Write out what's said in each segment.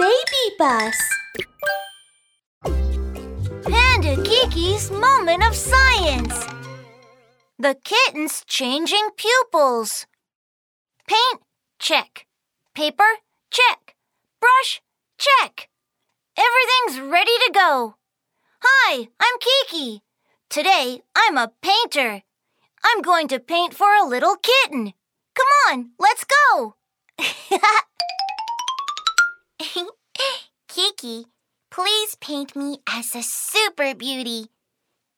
Baby Bus. Panda Kiki's moment of science. The kitten's changing pupils. Paint, check. Paper, check. Brush, check. Everything's ready to go. Hi, I'm Kiki. Today I'm a painter. I'm going to paint for a little kitten. Come on, let's go. Please paint me as a super beauty.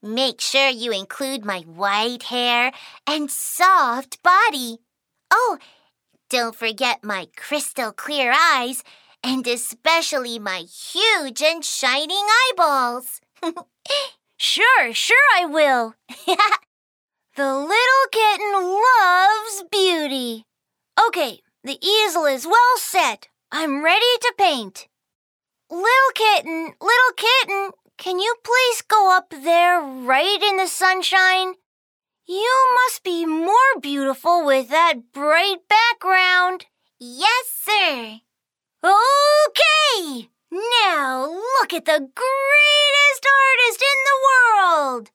Make sure you include my white hair and soft body. Oh, don't forget my crystal clear eyes and especially my huge and shining eyeballs. sure, sure I will. the little kitten loves beauty. Okay, the easel is well set. I'm ready to paint. Little kitten, little kitten, can you please go up there right in the sunshine? You must be more beautiful with that bright background. Yes, sir. Okay! Now look at the greatest artist in the world!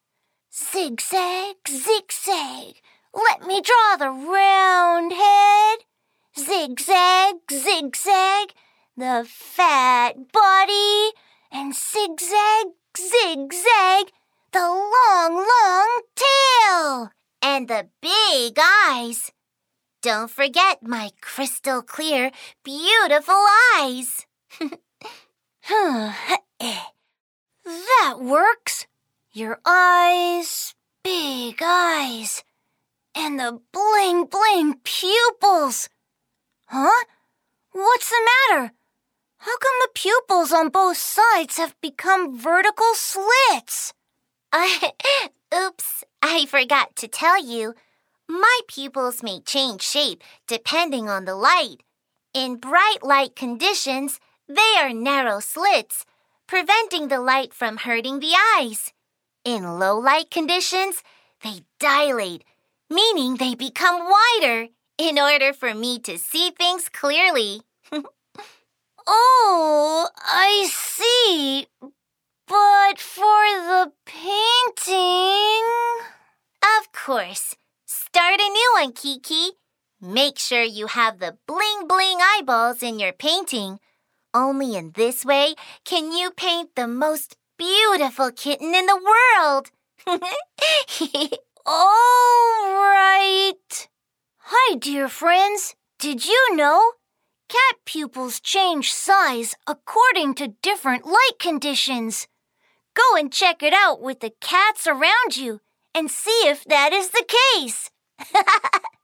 Zigzag, zigzag. Let me draw the round head. Zigzag, zigzag. The fat body. And zigzag, zigzag. The long, long tail. And the big eyes. Don't forget my crystal clear, beautiful eyes. Eh. that works. Your eyes, big eyes, and the bling bling pupils. Huh? What's the matter? Pupils on both sides have become vertical slits? Oops, I forgot to tell you. My pupils may change shape depending on the light. In bright light conditions, they are narrow slits, preventing the light from hurting the eyes. In low light conditions, they dilate, meaning they become wider in order for me to see things clearly. Oh, I see. But for the painting. Of course. Start a new one, Kiki. Make sure you have the bling bling eyeballs in your painting. Only in this way can you paint the most beautiful kitten in the world. All right. Hi, dear friends. Did you know? Cat pupils change size according to different light conditions. Go and check it out with the cats around you and see if that is the case.